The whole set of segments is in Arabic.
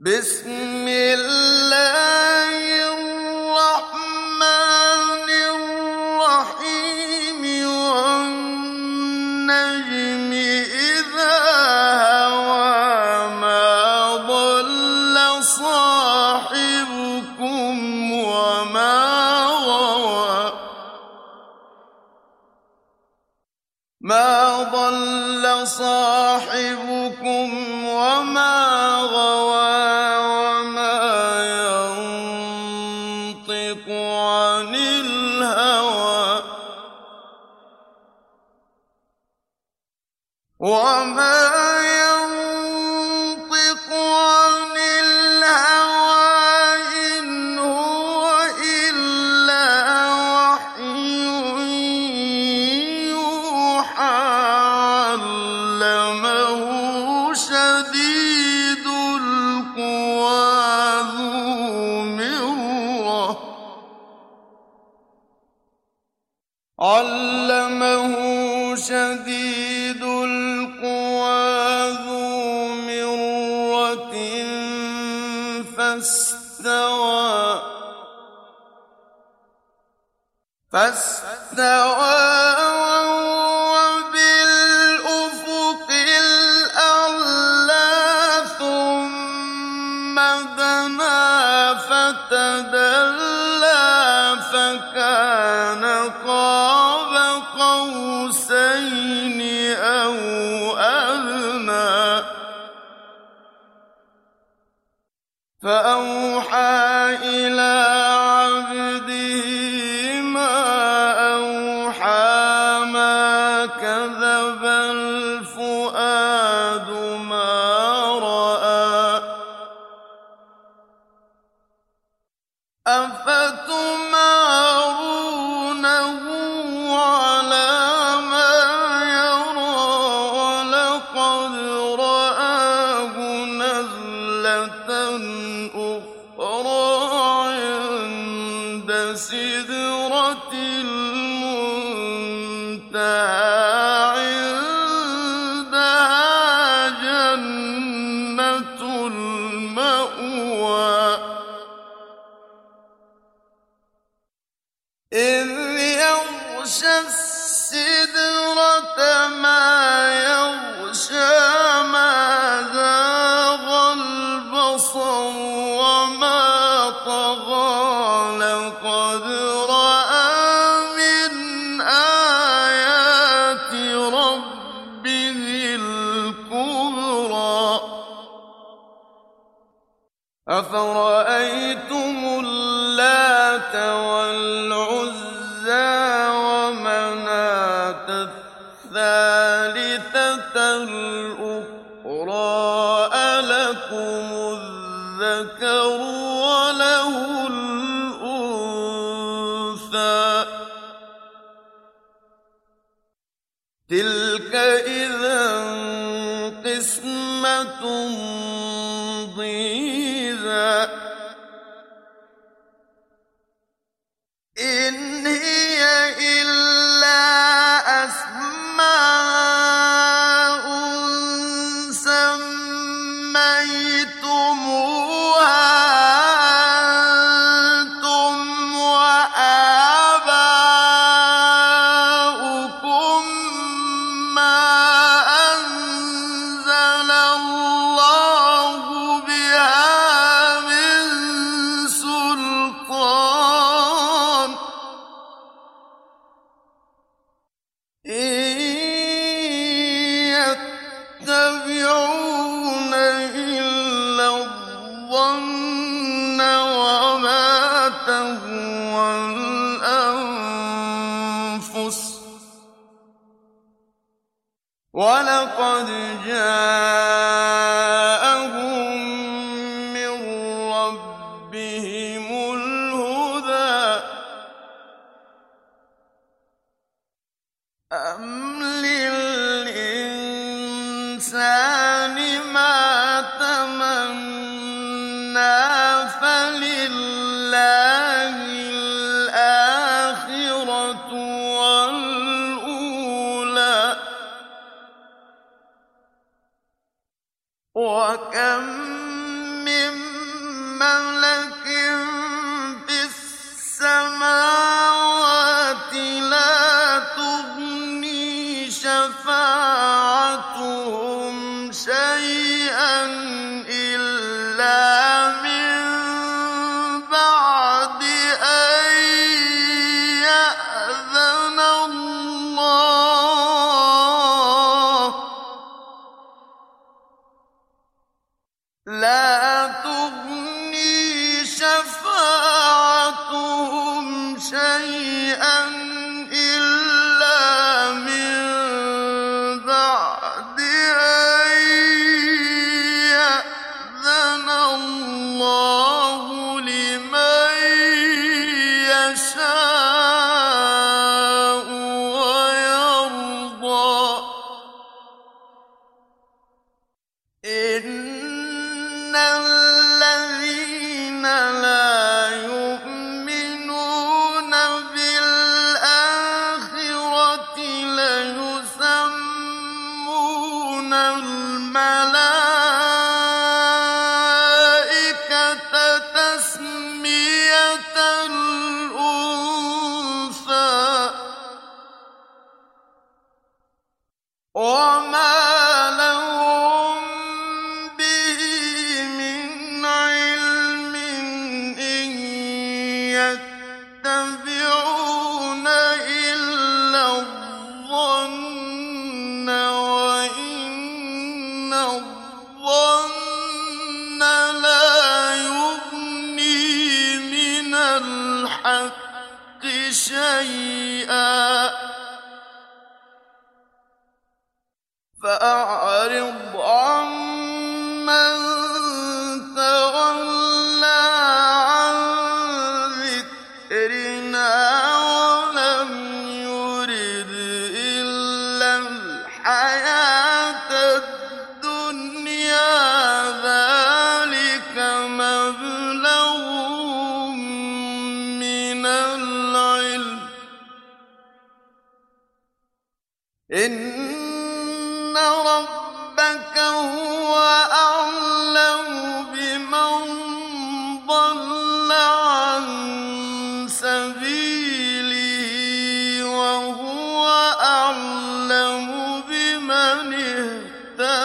بسم الله علمه شديد القوى ذو مرة فاستوى. فاستوى فتدى أفرأيتم اللات والعزى ومناة الثالثة الأخرى ألكم الذكر وله الأنثى تلك إذا قسمة ولقد جاء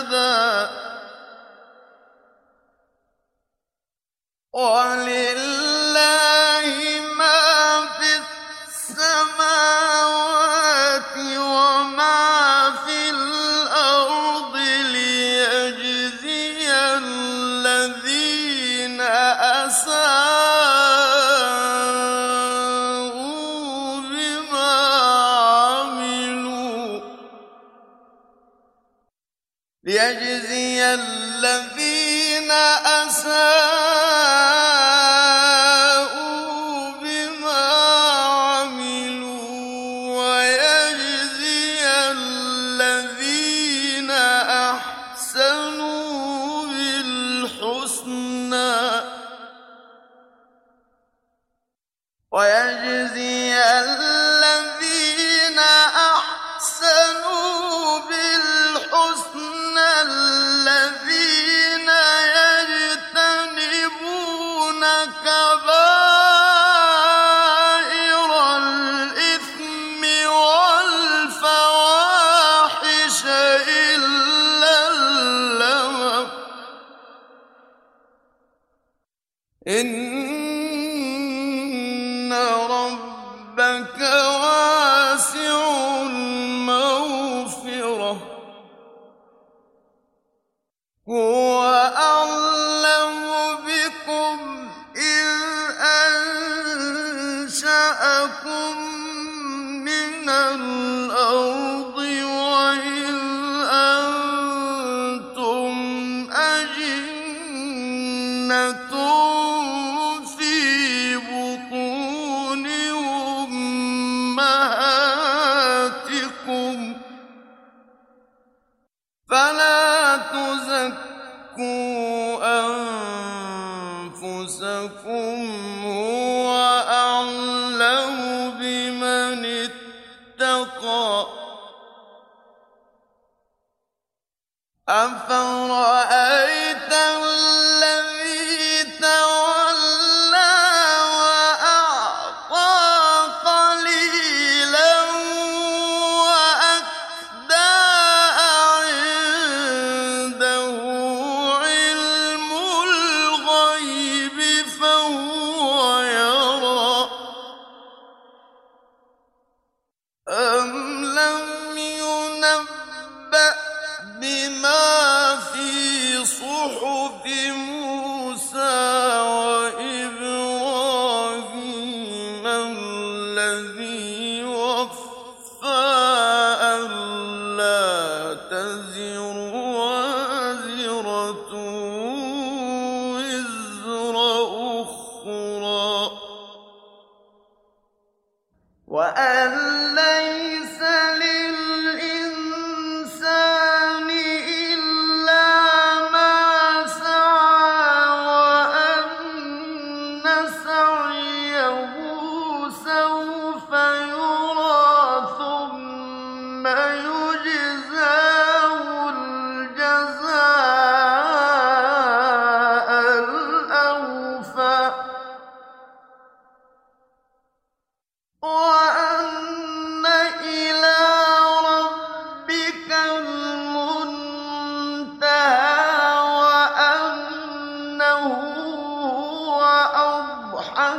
اهتدى ولله ليجزي الذين أساءوا الذي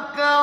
ربك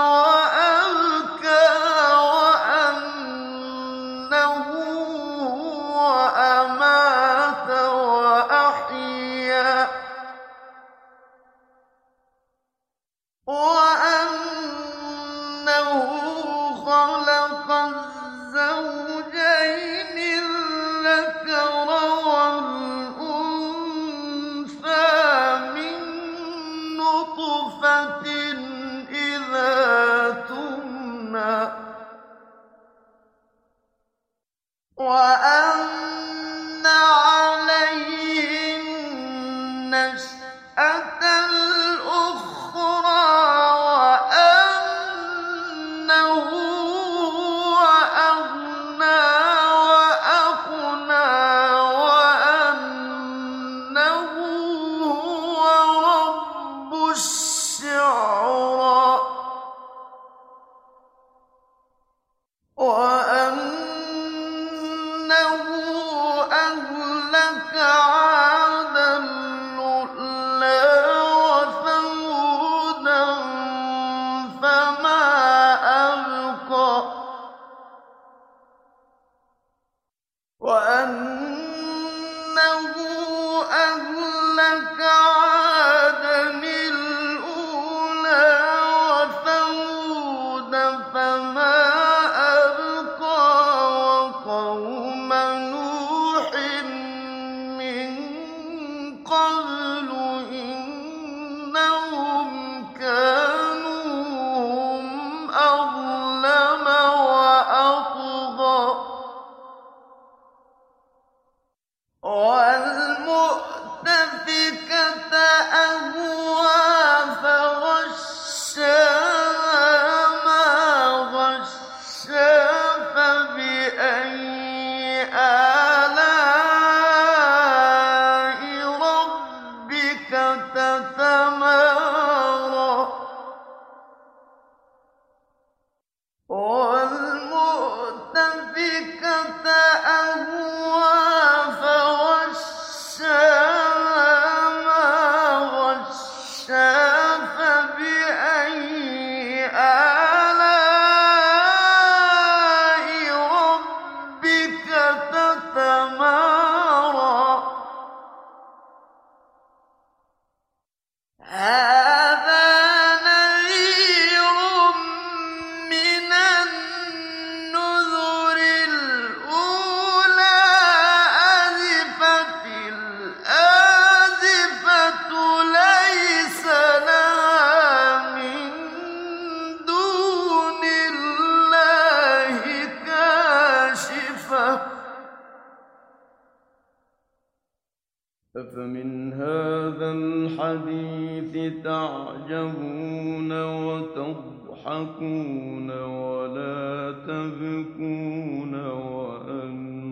تبكون وأنتم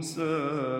سامدون